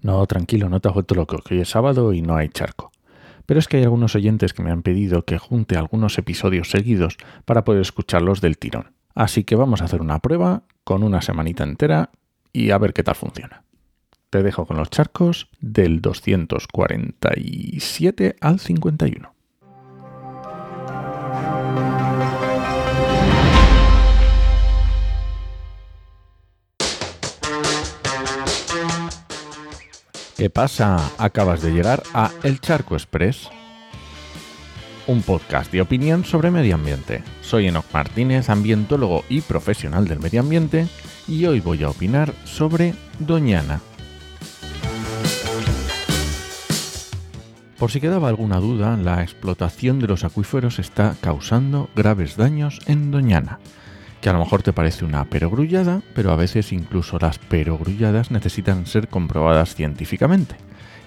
No, tranquilo, no te has vuelto loco, que hoy es sábado y no hay charco. Pero es que hay algunos oyentes que me han pedido que junte algunos episodios seguidos para poder escucharlos del tirón. Así que vamos a hacer una prueba con una semanita entera y a ver qué tal funciona. Te dejo con los charcos del 247 al 51. ¿Qué pasa? Acabas de llegar a El Charco Express, un podcast de opinión sobre medio ambiente. Soy Enoc Martínez, ambientólogo y profesional del medio ambiente, y hoy voy a opinar sobre Doñana. Por si quedaba alguna duda, la explotación de los acuíferos está causando graves daños en Doñana que a lo mejor te parece una perogrullada, pero a veces incluso las perogrulladas necesitan ser comprobadas científicamente.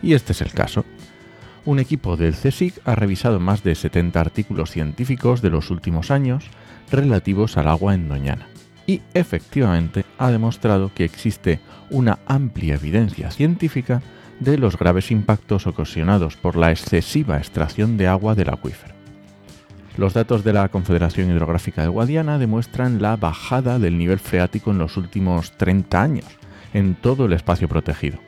Y este es el caso. Un equipo del CSIC ha revisado más de 70 artículos científicos de los últimos años relativos al agua en Doñana. Y efectivamente ha demostrado que existe una amplia evidencia científica de los graves impactos ocasionados por la excesiva extracción de agua del acuífero. Los datos de la Confederación Hidrográfica de Guadiana demuestran la bajada del nivel freático en los últimos 30 años en todo el espacio protegido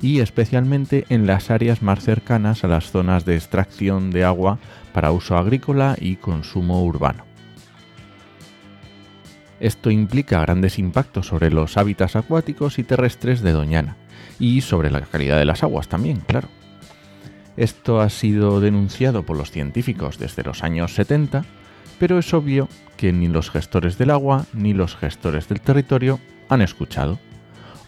y especialmente en las áreas más cercanas a las zonas de extracción de agua para uso agrícola y consumo urbano. Esto implica grandes impactos sobre los hábitats acuáticos y terrestres de Doñana y sobre la calidad de las aguas también, claro. Esto ha sido denunciado por los científicos desde los años 70, pero es obvio que ni los gestores del agua ni los gestores del territorio han escuchado.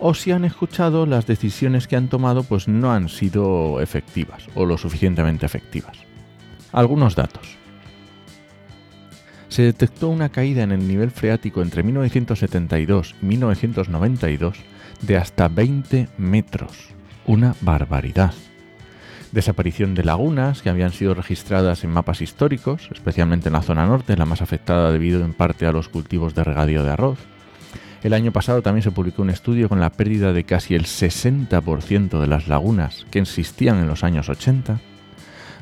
O si han escuchado, las decisiones que han tomado pues no han sido efectivas o lo suficientemente efectivas. Algunos datos. Se detectó una caída en el nivel freático entre 1972 y 1992 de hasta 20 metros. Una barbaridad desaparición de lagunas que habían sido registradas en mapas históricos, especialmente en la zona norte, la más afectada debido en parte a los cultivos de regadío de arroz. El año pasado también se publicó un estudio con la pérdida de casi el 60% de las lagunas que existían en los años 80.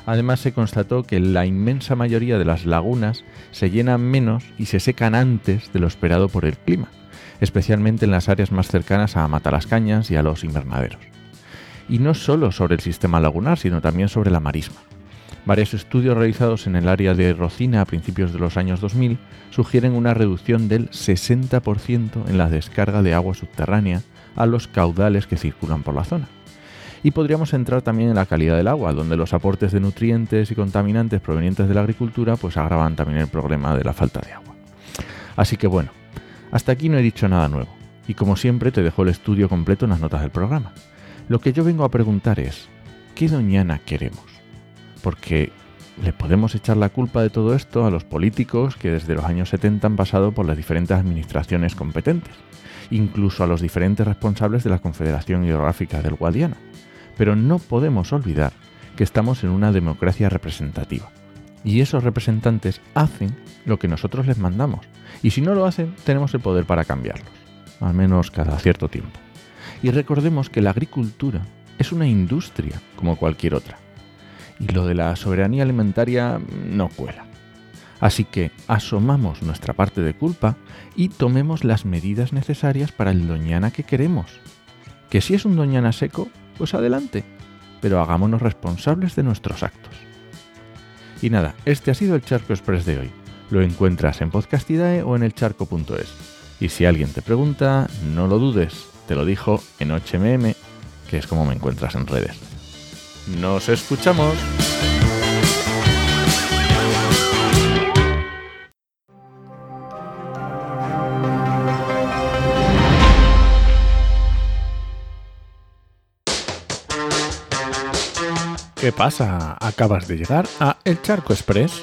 Además se constató que la inmensa mayoría de las lagunas se llenan menos y se secan antes de lo esperado por el clima, especialmente en las áreas más cercanas a Matalascañas y a los invernaderos y no solo sobre el sistema lagunar, sino también sobre la marisma. Varios estudios realizados en el área de Rocina a principios de los años 2000 sugieren una reducción del 60% en la descarga de agua subterránea a los caudales que circulan por la zona. Y podríamos entrar también en la calidad del agua, donde los aportes de nutrientes y contaminantes provenientes de la agricultura pues agravan también el problema de la falta de agua. Así que bueno, hasta aquí no he dicho nada nuevo, y como siempre te dejo el estudio completo en las notas del programa. Lo que yo vengo a preguntar es, ¿qué doñana queremos? Porque le podemos echar la culpa de todo esto a los políticos que desde los años 70 han pasado por las diferentes administraciones competentes, incluso a los diferentes responsables de la Confederación Hidrográfica del Guadiana. Pero no podemos olvidar que estamos en una democracia representativa. Y esos representantes hacen lo que nosotros les mandamos. Y si no lo hacen, tenemos el poder para cambiarlos. Al menos cada cierto tiempo. Y recordemos que la agricultura es una industria como cualquier otra. Y lo de la soberanía alimentaria no cuela. Así que asomamos nuestra parte de culpa y tomemos las medidas necesarias para el doñana que queremos. Que si es un doñana seco, pues adelante, pero hagámonos responsables de nuestros actos. Y nada, este ha sido el Charco Express de hoy. Lo encuentras en Podcastidae o en elcharco.es. Y si alguien te pregunta, no lo dudes, te lo dijo en HMM, que es como me encuentras en redes. Nos escuchamos. ¿Qué pasa? Acabas de llegar a El Charco Express,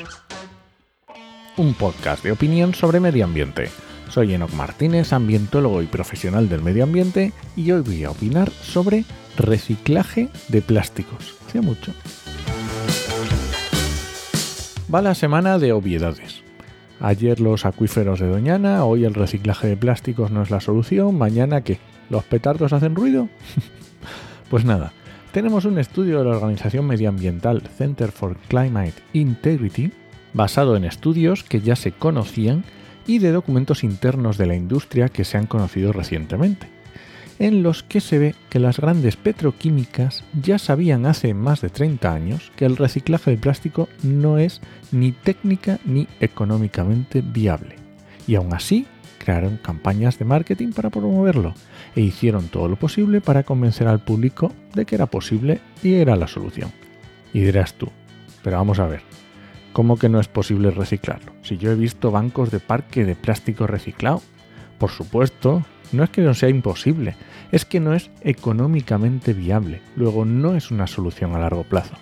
un podcast de opinión sobre medio ambiente soy Enoc Martínez, ambientólogo y profesional del medio ambiente, y hoy voy a opinar sobre reciclaje de plásticos. Hace mucho. Va la semana de obviedades. Ayer los acuíferos de Doñana, hoy el reciclaje de plásticos no es la solución, mañana ¿qué? ¿Los petardos hacen ruido? Pues nada, tenemos un estudio de la organización medioambiental Center for Climate Integrity, basado en estudios que ya se conocían y de documentos internos de la industria que se han conocido recientemente, en los que se ve que las grandes petroquímicas ya sabían hace más de 30 años que el reciclaje de plástico no es ni técnica ni económicamente viable. Y aún así crearon campañas de marketing para promoverlo e hicieron todo lo posible para convencer al público de que era posible y era la solución. Y dirás tú, pero vamos a ver, ¿cómo que no es posible reciclarlo? Si yo he visto bancos de parque de plástico reciclado. Por supuesto, no es que no sea imposible, es que no es económicamente viable, luego no es una solución a largo plazo.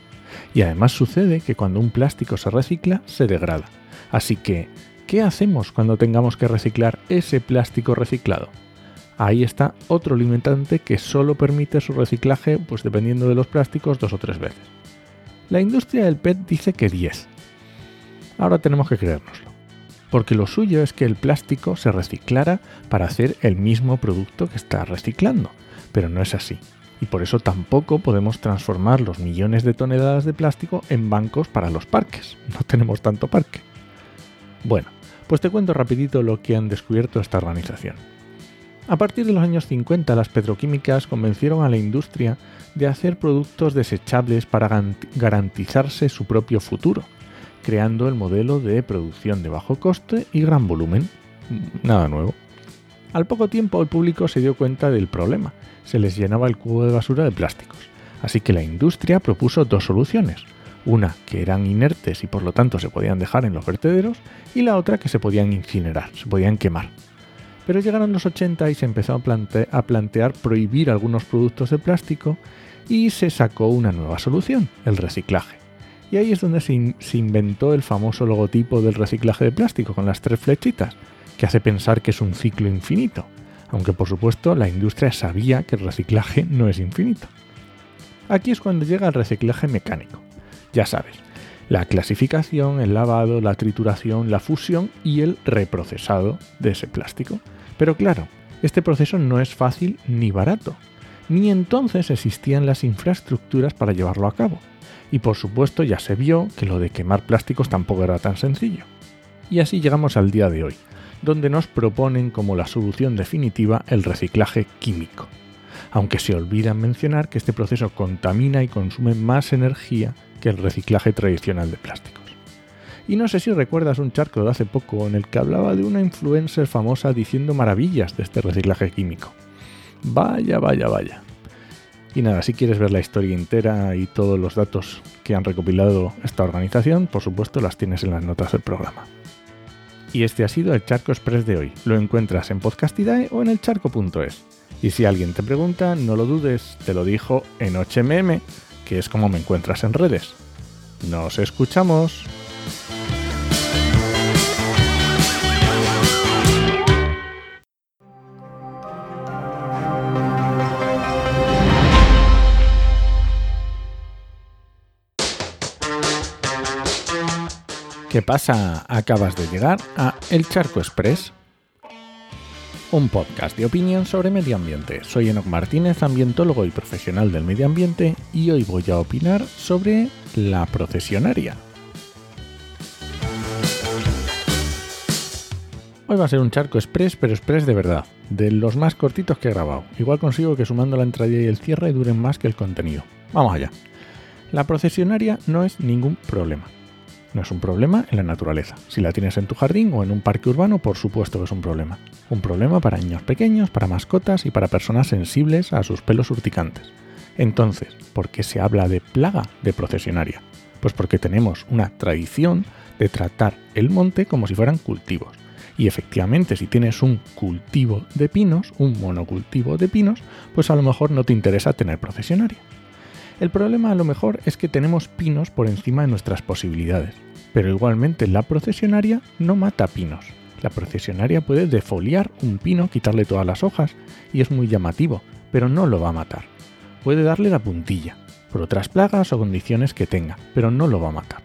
Y además sucede que cuando un plástico se recicla, se degrada. Así que, ¿qué hacemos cuando tengamos que reciclar ese plástico reciclado? Ahí está otro limitante que solo permite su reciclaje, pues dependiendo de los plásticos, dos o tres veces. La industria del PET dice que 10. Ahora tenemos que creérnoslo porque lo suyo es que el plástico se reciclara para hacer el mismo producto que está reciclando, pero no es así. Y por eso tampoco podemos transformar los millones de toneladas de plástico en bancos para los parques. No tenemos tanto parque. Bueno, pues te cuento rapidito lo que han descubierto esta organización. A partir de los años 50 las petroquímicas convencieron a la industria de hacer productos desechables para garantizarse su propio futuro creando el modelo de producción de bajo coste y gran volumen. Nada nuevo. Al poco tiempo el público se dio cuenta del problema, se les llenaba el cubo de basura de plásticos, así que la industria propuso dos soluciones, una que eran inertes y por lo tanto se podían dejar en los vertederos y la otra que se podían incinerar, se podían quemar. Pero llegaron los 80 y se empezó a, plantear prohibir algunos productos de plástico y se sacó una nueva solución, el reciclaje. Y ahí es donde se, inventó el famoso logotipo del reciclaje de plástico con las tres flechitas, que hace pensar que es un ciclo infinito, aunque por supuesto la industria sabía que el reciclaje no es infinito. Aquí es cuando llega el reciclaje mecánico. Ya sabes, la clasificación, el lavado, la trituración, la fusión y el reprocesado de ese plástico. Pero claro, este proceso no es fácil ni barato, ni entonces existían las infraestructuras para llevarlo a cabo y por supuesto ya se vio que lo de quemar plásticos tampoco era tan sencillo. Y así llegamos al día de hoy, donde nos proponen como la solución definitiva el reciclaje químico, aunque se olvidan mencionar que este proceso contamina y consume más energía que el reciclaje tradicional de plásticos. Y no sé si recuerdas un charco de hace poco en el que hablaba de una influencer famosa diciendo maravillas de este reciclaje químico. Vaya, vaya, vaya. Y nada, si quieres ver la historia entera y todos los datos que han recopilado esta organización, por supuesto las tienes en las notas del programa. Y este ha sido el Charco Express de hoy. Lo encuentras en Podcastidae o en elcharco.es. Y si alguien te pregunta, no lo dudes, te lo dijo en HMM, que es como me encuentras en redes. Nos escuchamos. ¿Qué pasa? Acabas de llegar a El Charco Express, un podcast de opinión sobre medio ambiente. Soy Enoc Martínez, ambientólogo y profesional del medio ambiente, y hoy voy a opinar sobre la procesionaria. Hoy va a ser un charco express, pero express de verdad, de los más cortitos que he grabado. Igual consigo que sumando la entrada y el cierre duren más que el contenido. Vamos allá. La procesionaria no es ningún problema. No es un problema en la naturaleza. Si la tienes en tu jardín o en un parque urbano, por supuesto que es un problema. Un problema para niños pequeños, para mascotas y para personas sensibles a sus pelos urticantes. Entonces, ¿por qué se habla de plaga de procesionaria? Pues porque tenemos una tradición de tratar el monte como si fueran cultivos. Y efectivamente, si tienes un cultivo de pinos, un monocultivo de pinos, pues a lo mejor no te interesa tener procesionaria. El problema a lo mejor es que tenemos pinos por encima de nuestras posibilidades, pero igualmente la procesionaria no mata pinos. La procesionaria puede defoliar un pino, quitarle todas las hojas, y es muy llamativo, pero no lo va a matar. Puede darle la puntilla, por otras plagas o condiciones que tenga, pero no lo va a matar.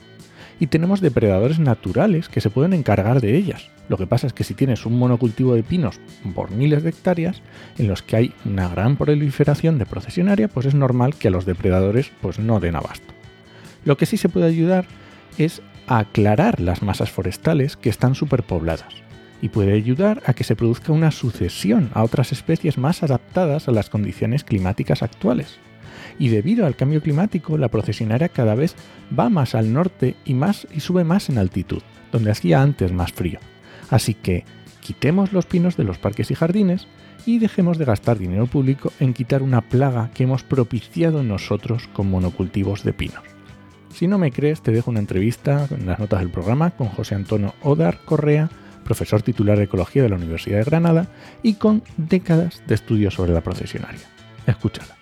y tenemos depredadores naturales que se pueden encargar de ellas. Lo que pasa es que si tienes un monocultivo de pinos por miles de hectáreas, en los que hay una gran proliferación de procesionaria, pues es normal que a los depredadores pues no den abasto. Lo que sí se puede ayudar es a aclarar las masas forestales que están superpobladas y puede ayudar a que se produzca una sucesión a otras especies más adaptadas a las condiciones climáticas actuales y debido al cambio climático la procesionaria cada vez va más al norte y, más, y sube más en altitud, donde hacía antes más frío. Así que quitemos los pinos de los parques y jardines y dejemos de gastar dinero público en quitar una plaga que hemos propiciado nosotros con monocultivos de pinos. Si no me crees, te dejo una entrevista en las notas del programa con José Antonio Odar Correa, profesor titular de Ecología de la Universidad de Granada y con décadas de estudios sobre la procesionaria. Escúchala.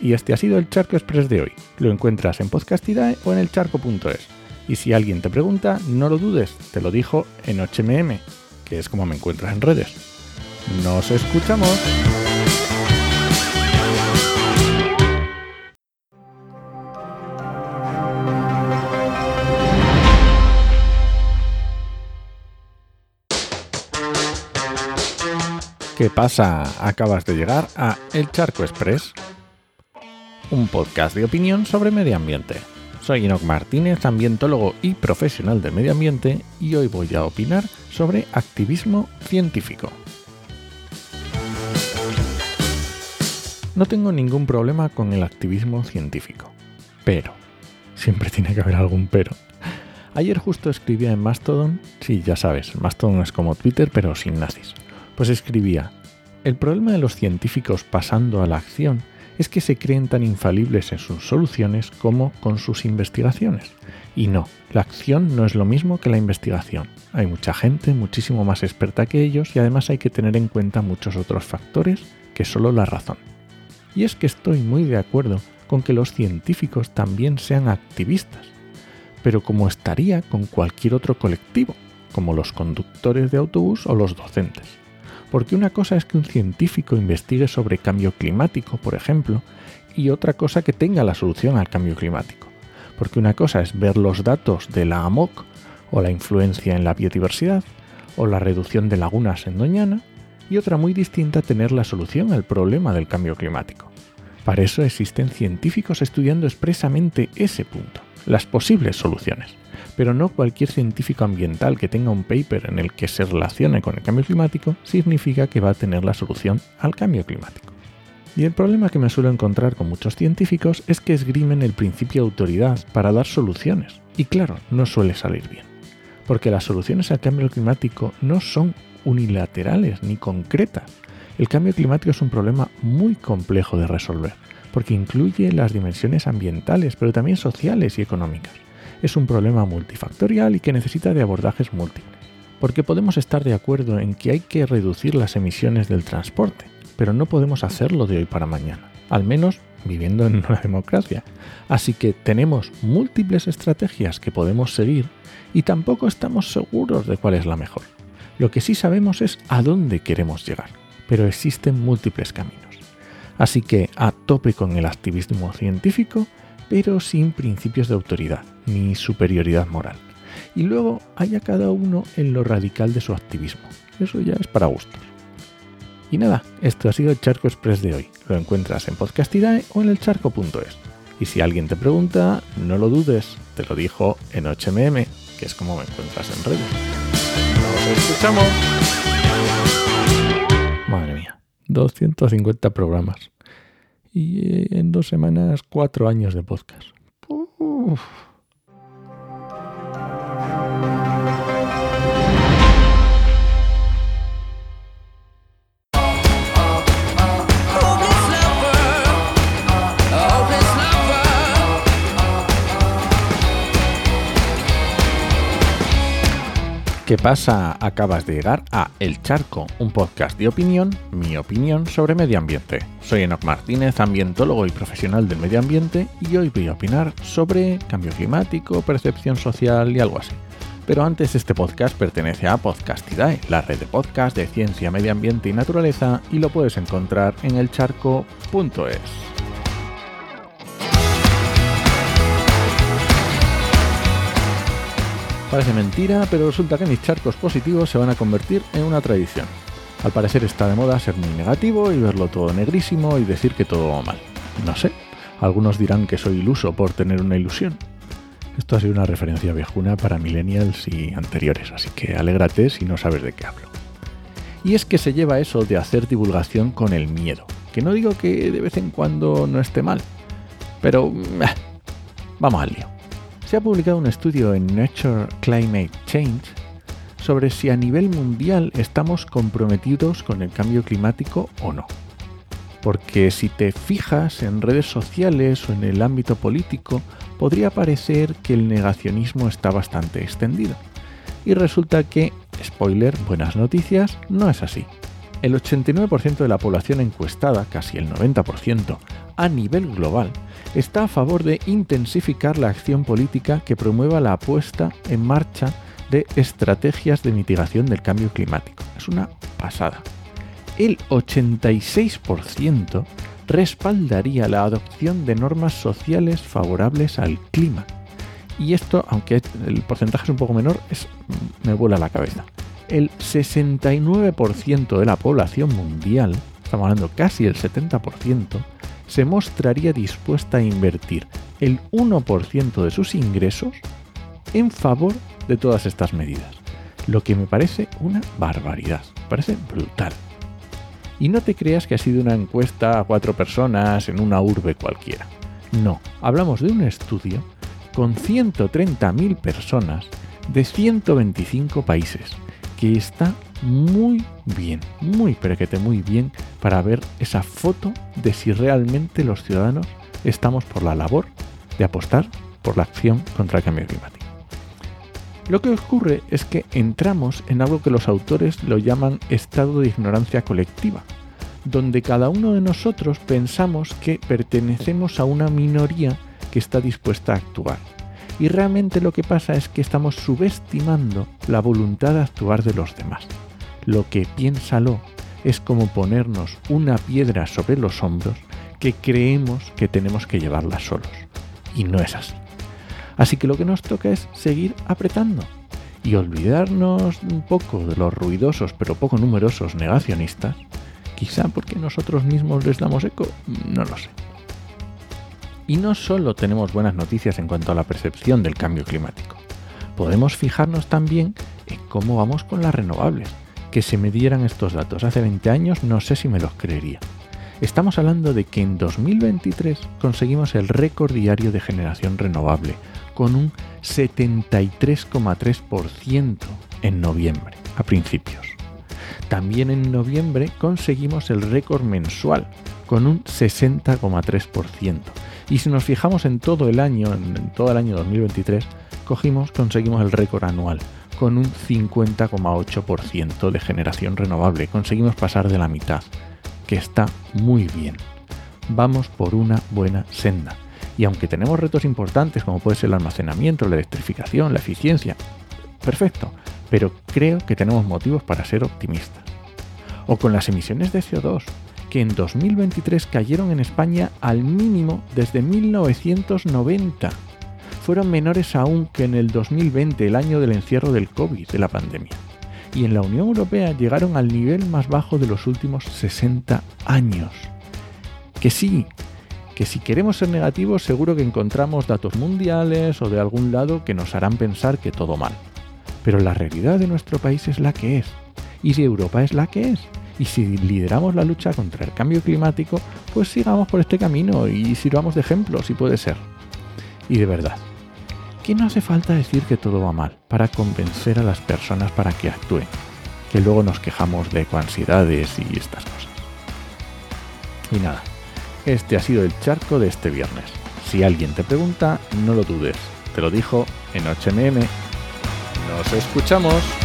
Y este ha sido el Charco Express de hoy. Lo encuentras en Podcastidae o en elcharco.es. Y si alguien te pregunta, no lo dudes, te lo dijo en 8mm, que es como me encuentras en redes. ¡Nos escuchamos! ¿Qué pasa? Acabas de llegar a El Charco Express un podcast de opinión sobre medio ambiente. Soy Enoch Martínez, ambientólogo y profesional de medio ambiente, y hoy voy a opinar sobre activismo científico. No tengo ningún problema con el activismo científico, pero, siempre tiene que haber algún pero. Ayer justo escribía en Mastodon, sí, ya sabes, Mastodon es como Twitter pero sin nazis. Pues escribía, el problema de los científicos pasando a la acción es que se creen tan infalibles en sus soluciones como con sus investigaciones. Y no, la acción no es lo mismo que la investigación. Hay mucha gente muchísimo más experta que ellos y además hay que tener en cuenta muchos otros factores que solo la razón. Y es que estoy muy de acuerdo con que los científicos también sean activistas, pero como estaría con cualquier otro colectivo, como los conductores de autobús o los docentes. Porque una cosa es que un científico investigue sobre cambio climático, por ejemplo, y otra cosa que tenga la solución al cambio climático. Porque una cosa es ver los datos de la AMOC o la influencia en la biodiversidad o la reducción de lagunas en Doñana y otra muy distinta tener la solución al problema del cambio climático. Para eso existen científicos estudiando expresamente ese punto, las posibles soluciones pero no cualquier científico ambiental que tenga un paper en el que se relacione con el cambio climático significa que va a tener la solución al cambio climático. Y el problema que me suelo encontrar con muchos científicos es que esgrimen el principio de autoridad para dar soluciones. Y claro, no suele salir bien. Porque las soluciones al cambio climático no son unilaterales ni concretas. El cambio climático es un problema muy complejo de resolver, porque incluye las dimensiones ambientales, pero también sociales y económicas es un problema multifactorial y que necesita de abordajes múltiples. Porque podemos estar de acuerdo en que hay que reducir las emisiones del transporte, pero no podemos hacerlo de hoy para mañana, al menos viviendo en una democracia. Así que tenemos múltiples estrategias que podemos seguir y tampoco estamos seguros de cuál es la mejor. Lo que sí sabemos es a dónde queremos llegar, pero existen múltiples caminos. Así que a tope con el activismo científico pero sin principios de autoridad ni superioridad moral. Y luego haya cada uno en lo radical de su activismo. Eso ya es para gustos. Y nada, esto ha sido el Charco Express de hoy. Lo encuentras en Podcastidae o en elcharco.es. Y si alguien te pregunta, no lo dudes, te lo dijo en 8mm, que es como me encuentras en redes. ¡Nos escuchamos! Madre mía, 250 programas y eh, en dos semanas cuatro años de podcast. ¿Qué pasa? Acabas de llegar a El Charco, un podcast de opinión, mi opinión sobre medio ambiente. Soy Enoch Martínez, ambientólogo y profesional del medio ambiente, y hoy voy a opinar sobre cambio climático, percepción social y algo así. Pero antes este podcast pertenece a Podcastidae, la red de podcast de ciencia, medio ambiente y naturaleza, y lo puedes encontrar en elcharco.es. Parece mentira, pero resulta que mis charcos positivos se van a convertir en una tradición. Al parecer está de moda ser muy negativo y verlo todo negrísimo y decir que todo va mal. No sé, algunos dirán que soy iluso por tener una ilusión. Esto ha sido una referencia viejuna para millennials y anteriores, así que alégrate si no sabes de qué hablo. Y es que se lleva eso de hacer divulgación con el miedo, que no digo que de vez en cuando no esté mal, pero eh, vamos al lío se ha publicado un estudio en Nature Climate Change sobre si a nivel mundial estamos comprometidos con el cambio climático o no. Porque si te fijas en redes sociales o en el ámbito político, podría parecer que el negacionismo está bastante extendido. Y resulta que, spoiler, buenas noticias, no es así. El 89% de la población encuestada, casi el 90%, a nivel global, está a favor de intensificar la acción política que promueva la apuesta en marcha de estrategias de mitigación del cambio climático. Es una pasada. El 86% respaldaría la adopción de normas sociales favorables al clima. Y esto, aunque el porcentaje es un poco menor, es, me vuela la cabeza. El 69% de la población mundial, estamos hablando casi el 70%, se mostraría dispuesta a invertir el 1% de sus ingresos en favor de todas estas medidas, lo que me parece una barbaridad, parece brutal. Y no te creas que ha sido una encuesta a cuatro personas en una urbe cualquiera. No, hablamos de un estudio con 130.000 personas de 125 países, que está muy bien, muy te muy bien para ver esa foto de si realmente los ciudadanos estamos por la labor de apostar por la acción contra el cambio climático. Lo que ocurre es que entramos en algo que los autores lo llaman estado de ignorancia colectiva, donde cada uno de nosotros pensamos que pertenecemos a una minoría que está dispuesta a actuar. Y realmente lo que pasa es que estamos subestimando la voluntad de actuar de los demás. Lo que piénsalo es como ponernos una piedra sobre los hombros que creemos que tenemos que llevarla solos. Y no es así. Así que lo que nos toca es seguir apretando y olvidarnos un poco de los ruidosos pero poco numerosos negacionistas, quizá porque nosotros mismos les damos eco, no lo sé. Y no solo tenemos buenas noticias en cuanto a la percepción del cambio climático, podemos fijarnos también en cómo vamos con las renovables que se me dieran estos datos hace 20 años no sé si me los creería. Estamos hablando de que en 2023 conseguimos el récord diario de generación renovable, con un 73,3% en noviembre, a principios. También en noviembre conseguimos el récord mensual, con un 60,3%. Y si nos fijamos en todo el año, en todo el año 2023, cogimos, conseguimos el récord anual, con un 50,8% de generación renovable. Conseguimos pasar de la mitad, que está muy bien. Vamos por una buena senda. Y aunque tenemos retos importantes como puede ser el almacenamiento, la electrificación, la eficiencia, perfecto, pero creo que tenemos motivos para ser optimistas. O con las emisiones de CO2, que en 2023 cayeron en España al mínimo desde 1990 fueron menores aún que en el 2020, el año del encierro del COVID, de la pandemia. Y en la Unión Europea llegaron al nivel más bajo de los últimos 60 años. Que sí, que si queremos ser negativos seguro que encontramos datos mundiales o de algún lado que nos harán pensar que todo mal. Pero la realidad de nuestro país es la que es. Y si Europa es la que es. Y si lideramos la lucha contra el cambio climático, pues sigamos por este camino y sirvamos de ejemplo si puede ser. Y de verdad, que no hace falta decir que todo va mal para convencer a las personas para que actúen, que luego nos quejamos de ecoansiedades y estas cosas. Y nada, este ha sido el charco de este viernes. Si alguien te pregunta, no lo dudes, te lo dijo en HMM. Nos escuchamos.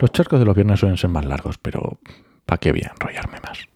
Los charcos de los viernes suelen ser más largos, pero ¿para qué voy a enrollarme más?